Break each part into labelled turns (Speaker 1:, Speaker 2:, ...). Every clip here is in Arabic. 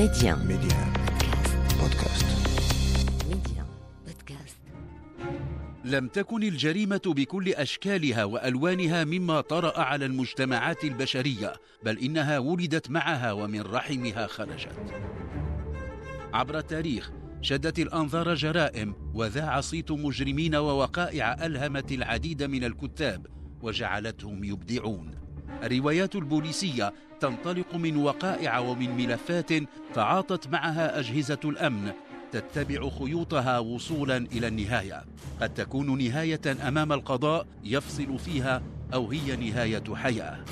Speaker 1: Média.
Speaker 2: Média. Podcast.
Speaker 1: Média. Podcast.
Speaker 3: لم تكن الجريمة بكل أشكالها وألوانها مما طرأ على المجتمعات البشرية، بل إنها ولدت معها ومن رحمها خرجت. عبر التاريخ شدت الأنظار جرائم وذاع صيت مجرمين ووقائع ألهمت العديد من الكتاب وجعلتهم يبدعون. الروايات البوليسية تنطلق من وقائع ومن ملفات تعاطت معها أجهزة الأمن تتبع خيوطها وصولا إلى النهاية. قد تكون نهاية أمام القضاء يفصل فيها أو هي نهاية حياة.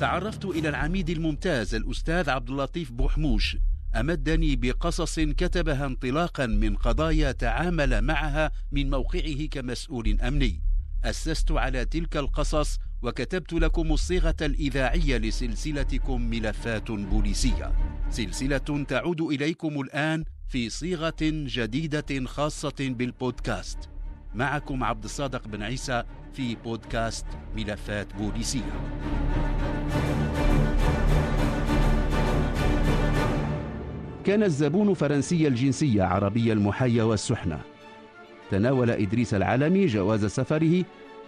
Speaker 3: تعرفت إلى العميد الممتاز الأستاذ عبد اللطيف بوحموش أمدني بقصص كتبها انطلاقا من قضايا تعامل معها من موقعه كمسؤول أمني. أسست على تلك القصص وكتبت لكم الصيغة الإذاعية لسلسلتكم ملفات بوليسية. سلسلة تعود إليكم الآن في صيغة جديدة خاصة بالبودكاست. معكم عبد الصادق بن عيسى في بودكاست ملفات بوليسية. كان الزبون فرنسي الجنسيه عربي المحيا والسحنة. تناول إدريس العلمي جواز سفره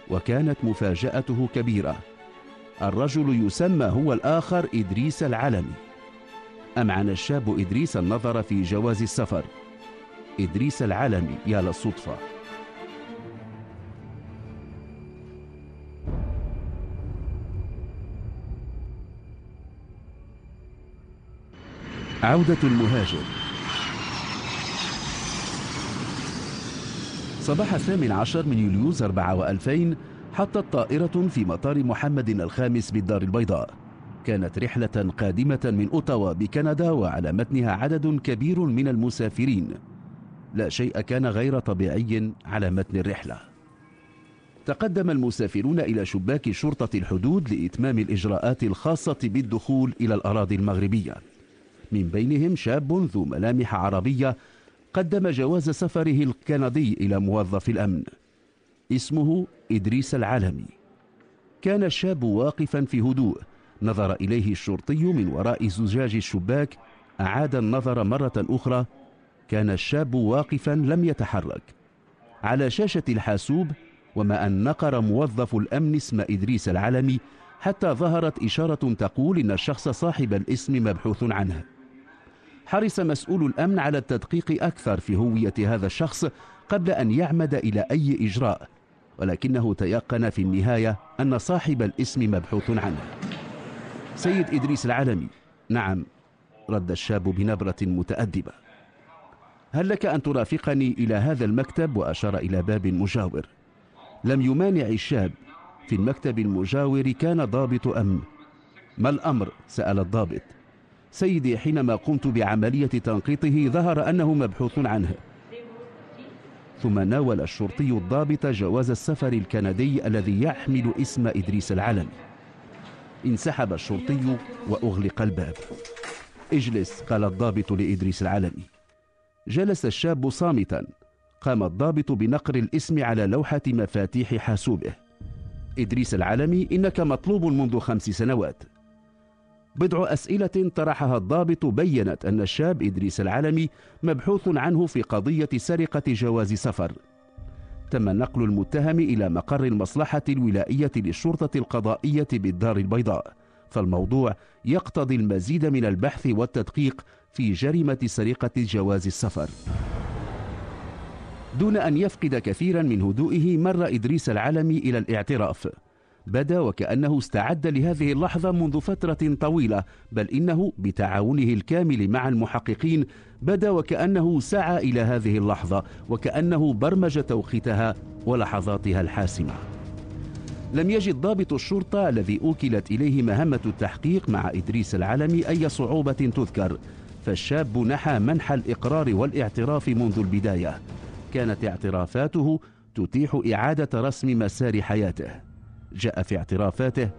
Speaker 3: وكانت مفاجأته كبيرة. الرجل يسمى هو الآخر إدريس العلمي. أمعن الشاب إدريس النظر في جواز السفر؟ إدريس العلمي يا للصدفة. عودة المهاجر. صباح الثامن عشر من يوليوز 2000 حطت طائرة في مطار محمد الخامس بالدار البيضاء. كانت رحلة قادمة من أوتاوا بكندا وعلى متنها عدد كبير من المسافرين. لا شيء كان غير طبيعي على متن الرحلة. تقدم المسافرون إلى شباك شرطة الحدود لإتمام الإجراءات الخاصة بالدخول إلى الأراضي المغربية. من بينهم شاب ذو ملامح عربية قدم جواز سفره الكندي إلى موظف الأمن. اسمه إدريس العلمي كان الشاب واقفا في هدوء. نظر إليه الشرطي من وراء زجاج الشباك. أعاد النظر مرة أخرى. كان الشاب واقفا لم يتحرك. على شاشة الحاسوب وما أن نقر موظف الأمن اسم إدريس العلمي حتى ظهرت إشارة تقول إن الشخص صاحب الاسم مبحوث عنه. حرص مسؤول الأمن على التدقيق أكثر في هوية هذا الشخص قبل أن يعمد إلى أي إجراء. ولكنه تيقن في النهاية أن صاحب الاسم مبحوث عنه. سيد إدريس العلمي نعم رد الشاب بنبرة متأدبة. هل لك أن ترافقني إلى هذا المكتب؟ وأشار إلى باب مجاور. لم يمانع الشاب. في المكتب المجاور كان ضابط أمن. ما الأمر؟ سأل الضابط. سيدي حينما قمت بعملية تنقيطه ظهر أنه مبحوث عنه. ثم ناول الشرطي الضابط جواز السفر الكندي الذي يحمل اسم إدريس العلمي انسحب الشرطي وأغلق الباب. اجلس قال الضابط لإدريس العلمي جلس الشاب صامتا. قام الضابط بنقر الاسم على لوحة مفاتيح حاسوبه. إدريس العلمي إنك مطلوب منذ خمس سنوات. بضع أسئلة طرحها الضابط بينت أن الشاب إدريس العلمي مبحوث عنه في قضية سرقة جواز سفر. تم نقل المتهم إلى مقر المصلحة الولائية للشرطة القضائية بالدار البيضاء. فالموضوع يقتضي المزيد من البحث والتدقيق في جريمة سرقة جواز السفر. دون أن يفقد كثيرا من هدوئه مر إدريس العلمي إلى الاعتراف. بدا وكأنه استعد لهذه اللحظة منذ فترة طويلة بل إنه بتعاونه الكامل مع المحققين بدا وكأنه سعى إلى هذه اللحظة وكأنه برمج توقيتها ولحظاتها الحاسمة. لم يجد ضابط الشرطة الذي أوكلت إليه مهمة التحقيق مع إدريس العلمي أي صعوبة تذكر فالشاب نحى منح الإقرار والاعتراف منذ البداية. كانت اعترافاته تتيح إعادة رسم مسار حياته. جاء في اعترافاته.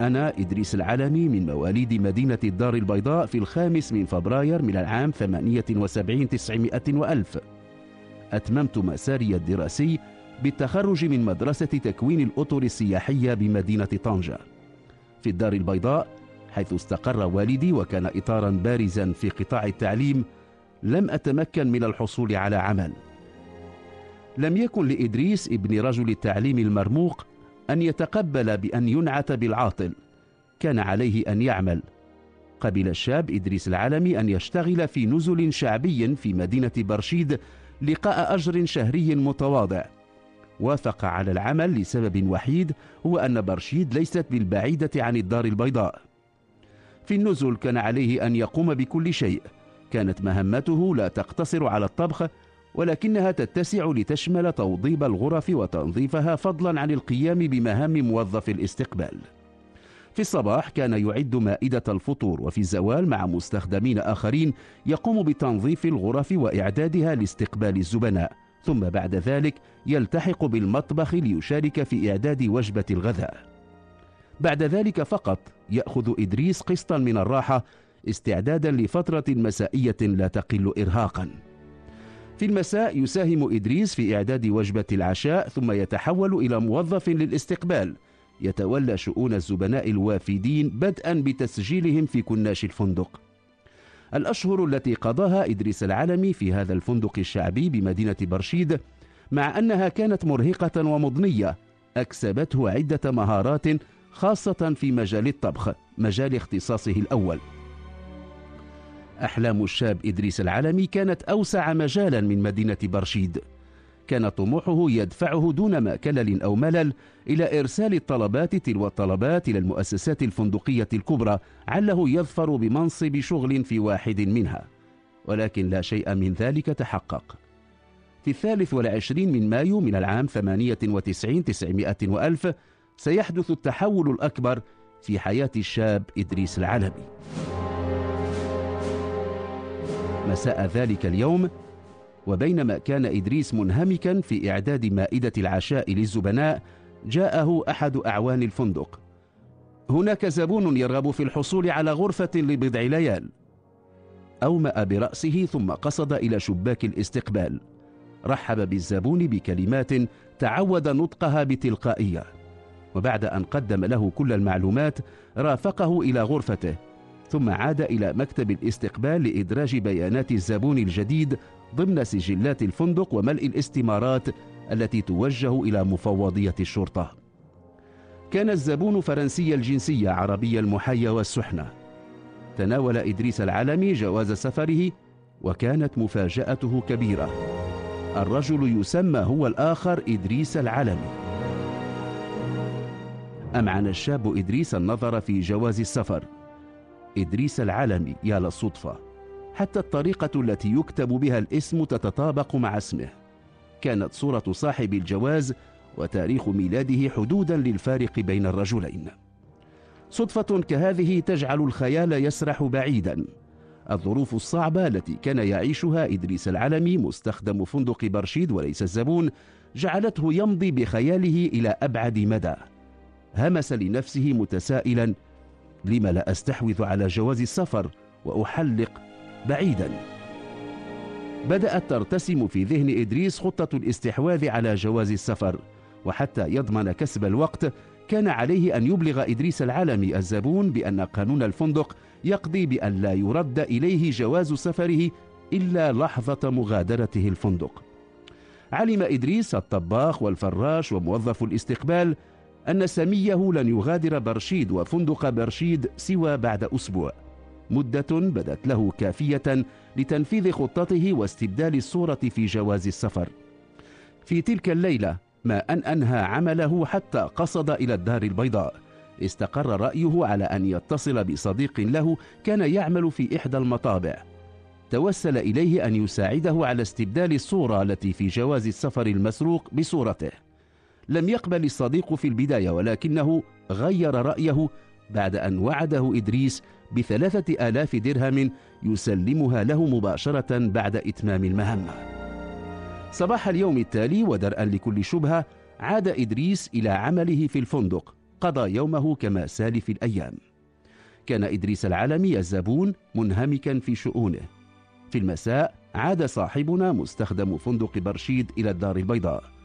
Speaker 3: أنا إدريس العلمي من مواليد مدينة الدار البيضاء في الخامس من فبراير من العام 78 تسعمائة وألف. أتممت مساري الدراسي بالتخرج من مدرسة تكوين الأطر السياحية بمدينة طنجة. في الدار البيضاء حيث استقر والدي وكان إطارا بارزا في قطاع التعليم لم أتمكن من الحصول على عمل. لم يكن لإدريس ابن رجل التعليم المرموق أن يتقبل بأن ينعت بالعاطل. كان عليه أن يعمل. قبل الشاب إدريس العلمي أن يشتغل في نزل شعبي في مدينة برشيد لقاء أجر شهري متواضع. وافق على العمل لسبب وحيد هو أن برشيد ليست بالبعيدة عن الدار البيضاء. في النزل كان عليه أن يقوم بكل شيء. كانت مهمته لا تقتصر على الطبخ ولكنها تتسع لتشمل توضيب الغرف وتنظيفها فضلا عن القيام بمهام موظف الاستقبال. في الصباح كان يعد مائدة الفطور وفي الزوال مع مستخدمين آخرين يقوم بتنظيف الغرف وإعدادها لاستقبال الزبناء. ثم بعد ذلك يلتحق بالمطبخ ليشارك في إعداد وجبة الغذاء. بعد ذلك فقط يأخذ إدريس قسطا من الراحة استعدادا لفترة مسائية لا تقل إرهاقا. في المساء يساهم إدريس في إعداد وجبة العشاء ثم يتحول إلى موظف للاستقبال. يتولى شؤون الزبناء الوافدين بدءا بتسجيلهم في كناش الفندق. الأشهر التي قضاها إدريس العلمي في هذا الفندق الشعبي بمدينة برشيد مع أنها كانت مرهقة ومضنية أكسبته عدة مهارات خاصة في مجال الطبخ مجال اختصاصه الأول. أحلام الشاب إدريس العلمي كانت أوسع مجالا من مدينة برشيد. كان طموحه يدفعه دون ما كلل أو ملل إلى إرسال الطلبات تلو الطلبات إلى المؤسسات الفندقية الكبرى عله يظفر بمنصب شغل في واحد منها. ولكن لا شيء من ذلك تحقق. في الثالث والعشرين من مايو من العام ثمانية وتسعين تسعمائة وألف سيحدث التحول الأكبر في حياة الشاب إدريس العلمي مساء ذلك اليوم وبينما كان إدريس منهمكا في إعداد مائدة العشاء للزبناء جاءه أحد أعوان الفندق. هناك زبون يرغب في الحصول على غرفة لبضع ليال. أومأ برأسه ثم قصد إلى شباك الاستقبال. رحب بالزبون بكلمات تعود نطقها بتلقائية. وبعد أن قدم له كل المعلومات رافقه إلى غرفته. ثم عاد إلى مكتب الاستقبال لإدراج بيانات الزبون الجديد ضمن سجلات الفندق وملء الاستمارات التي توجه إلى مفوضية الشرطة. كان الزبون فرنسي الجنسية عربي المحيا والسحنة. تناول إدريس العلمي جواز سفره وكانت مفاجأته كبيرة. الرجل يسمى هو الآخر إدريس العلمي. أمعن الشاب إدريس النظر في جواز السفر. إدريس العلمي يا للصدفة حتى الطريقة التي يكتب بها الاسم تتطابق مع اسمه. كانت صورة صاحب الجواز وتاريخ ميلاده حدودا للفارق بين الرجلين. صدفة كهذه تجعل الخيال يسرح بعيدا. الظروف الصعبة التي كان يعيشها إدريس العلمي مستخدم فندق برشيد وليس الزبون جعلته يمضي بخياله إلى أبعد مدى. همس لنفسه متسائلا لم لا أستحوذ على جواز السفر وأحلق بعيدا. بدأت ترتسم في ذهن إدريس خطة الاستحواذ على جواز السفر وحتى يضمن كسب الوقت كان عليه أن يبلغ إدريس العالمي الزبون بأن قانون الفندق يقضي بأن لا يرد إليه جواز سفره إلا لحظة مغادرته الفندق. علم إدريس الطباخ والفراش وموظف الاستقبال أن سميه لن يغادر برشيد وفندق برشيد سوى بعد أسبوع. مدة بدت له كافية لتنفيذ خطته واستبدال الصورة في جواز السفر. في تلك الليلة ما أن أنهى عمله حتى قصد إلى الدار البيضاء. استقر رأيه على أن يتصل بصديق له كان يعمل في إحدى المطابع. توسل إليه أن يساعده على استبدال الصورة التي في جواز السفر المسروق بصورته. لم يقبل الصديق في البداية ولكنه غير رأيه بعد أن وعده إدريس بثلاثة آلاف درهم يسلمها له مباشرة بعد إتمام المهمة. صباح اليوم التالي ودرءا لكل شبهة عاد إدريس إلى عمله في الفندق قضى يومه كما سالف الأيام. كان إدريس العلمي الزبون منهمكا في شؤونه. في المساء عاد صاحبنا مستخدم فندق برشيد إلى الدار البيضاء.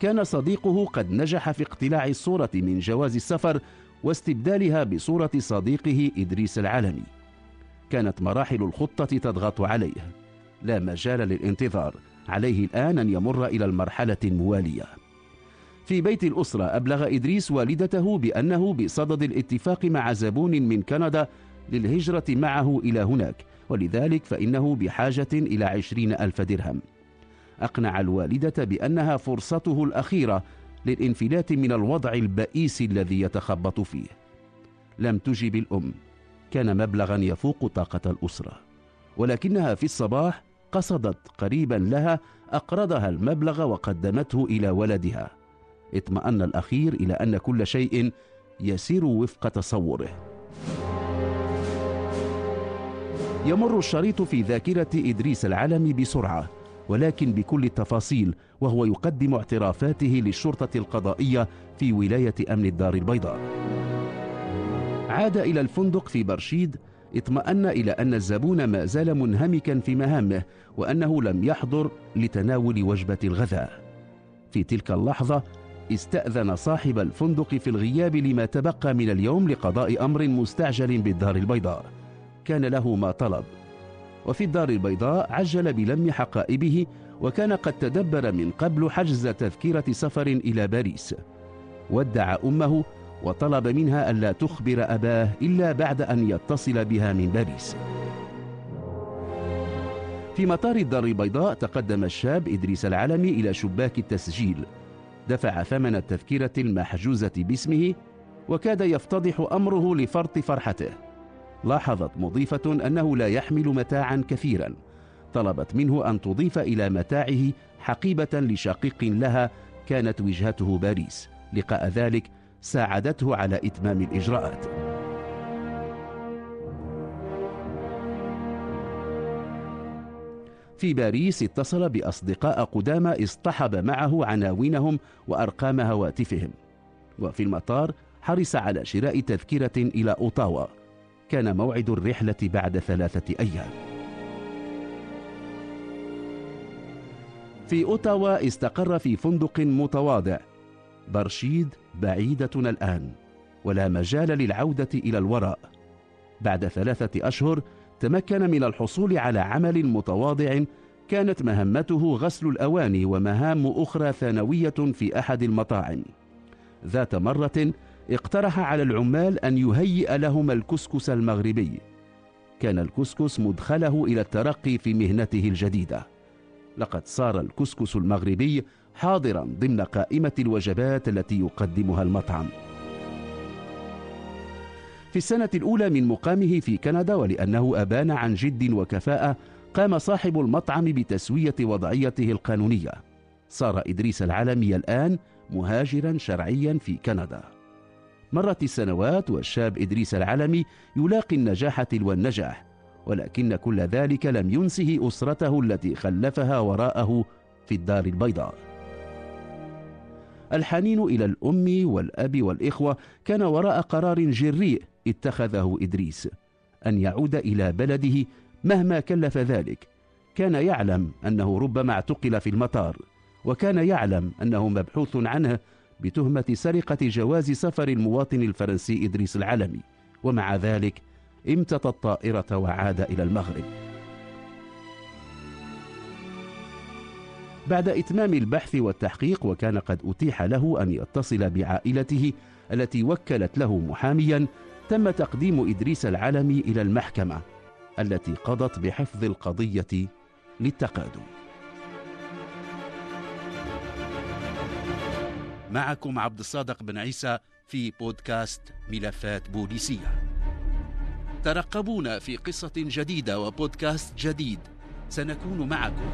Speaker 3: كان صديقه قد نجح في اقتلاع الصورة من جواز السفر واستبدالها بصورة صديقه إدريس العالمي. كانت مراحل الخطة تضغط عليه. لا مجال للانتظار. عليه الآن أن يمر إلى المرحلة الموالية. في بيت الأسرة أبلغ إدريس والدته بأنه بصدد الاتفاق مع زبون من كندا للهجرة معه إلى هناك. ولذلك فإنه بحاجة إلى عشرين ألف درهم. أقنع الوالدة بأنها فرصته الأخيرة للإنفلات من الوضع البئيس الذي يتخبط فيه. لم تجب الأم كان مبلغا يفوق طاقة الأسرة ولكنها في الصباح قصدت قريبا لها أقرضها المبلغ وقدمته إلى ولدها. اطمأن الأخير إلى أن كل شيء يسير وفق تصوره. يمر الشريط في ذاكرة إدريس العلمي بسرعة. ولكن بكل التفاصيل وهو يقدم اعترافاته للشرطة القضائية في ولاية أمن الدار البيضاء. عاد إلى الفندق في برشيد اطمأن إلى أن الزبون ما زال منهمكا في مهامه وأنه لم يحضر لتناول وجبة الغذاء. في تلك اللحظة استأذن صاحب الفندق في الغياب لما تبقى من اليوم لقضاء أمر مستعجل بالدار البيضاء. كان له ما طلب. وفي الدار البيضاء عجل بلم حقائبه وكان قد تدبر من قبل حجز تذكرة سفر إلى باريس. ودع أمه وطلب منها ألا تخبر أباه إلا بعد أن يتصل بها من باريس. في مطار الدار البيضاء تقدم الشاب إدريس العلمي إلى شباك التسجيل. دفع ثمن التذكرة المحجوزة باسمه وكاد يفتضح أمره لفرط فرحته. لاحظت مضيفة أنه لا يحمل متاعا كثيرا. طلبت منه أن تضيف إلى متاعه حقيبة لشقيق لها كانت وجهته باريس. لقاء ذلك ساعدته على إتمام الإجراءات. في باريس اتصل بأصدقاء قدامى اصطحب معه عناوينهم وأرقام هواتفهم. وفي المطار حرص على شراء تذكرة إلى أوتاوا. كان موعد الرحلة بعد ثلاثة أيام. في أوتاوا استقر في فندق متواضع. برشيد بعيدتنا الآن ولا مجال للعودة إلى الوراء. بعد ثلاثة أشهر تمكن من الحصول على عمل متواضع كانت مهمته غسل الأواني ومهام أخرى ثانوية في أحد المطاعم. ذات مرة اقترح على العمال أن يهيئ لهم الكسكس المغربي. كان الكسكس مدخله إلى الترقي في مهنته الجديدة. لقد صار الكسكس المغربي حاضرا ضمن قائمة الوجبات التي يقدمها المطعم. في السنة الأولى من مقامه في كندا ولأنه أبان عن جد وكفاءة قام صاحب المطعم بتسوية وضعيته القانونية. صار إدريس العالمي الآن مهاجرا شرعيا في كندا. مرت السنوات والشاب إدريس العلمي يلاقي النجاح تلو النجاح ولكن كل ذلك لم ينسه أسرته التي خلفها وراءه في الدار البيضاء. الحنين إلى الأم والأب والإخوة كان وراء قرار جريء اتخذه إدريس أن يعود إلى بلده مهما كلف ذلك. كان يعلم أنه ربما اعتقل في المطار وكان يعلم أنه مبحوث عنه بتهمة سرقة جواز سفر المواطن الفرنسي إدريس العلمي. ومع ذلك امتطى الطائرة وعاد إلى المغرب. بعد إتمام البحث والتحقيق وكان قد أتيح له أن يتصل بعائلته التي وكلت له محاميا تم تقديم إدريس العلمي إلى المحكمة التي قضت بحفظ القضية للتقادم. معكم عبد الصادق بن عيسى في بودكاست ملفات بوليسية. ترقبونا في قصة جديدة وبودكاست جديد. سنكون معكم.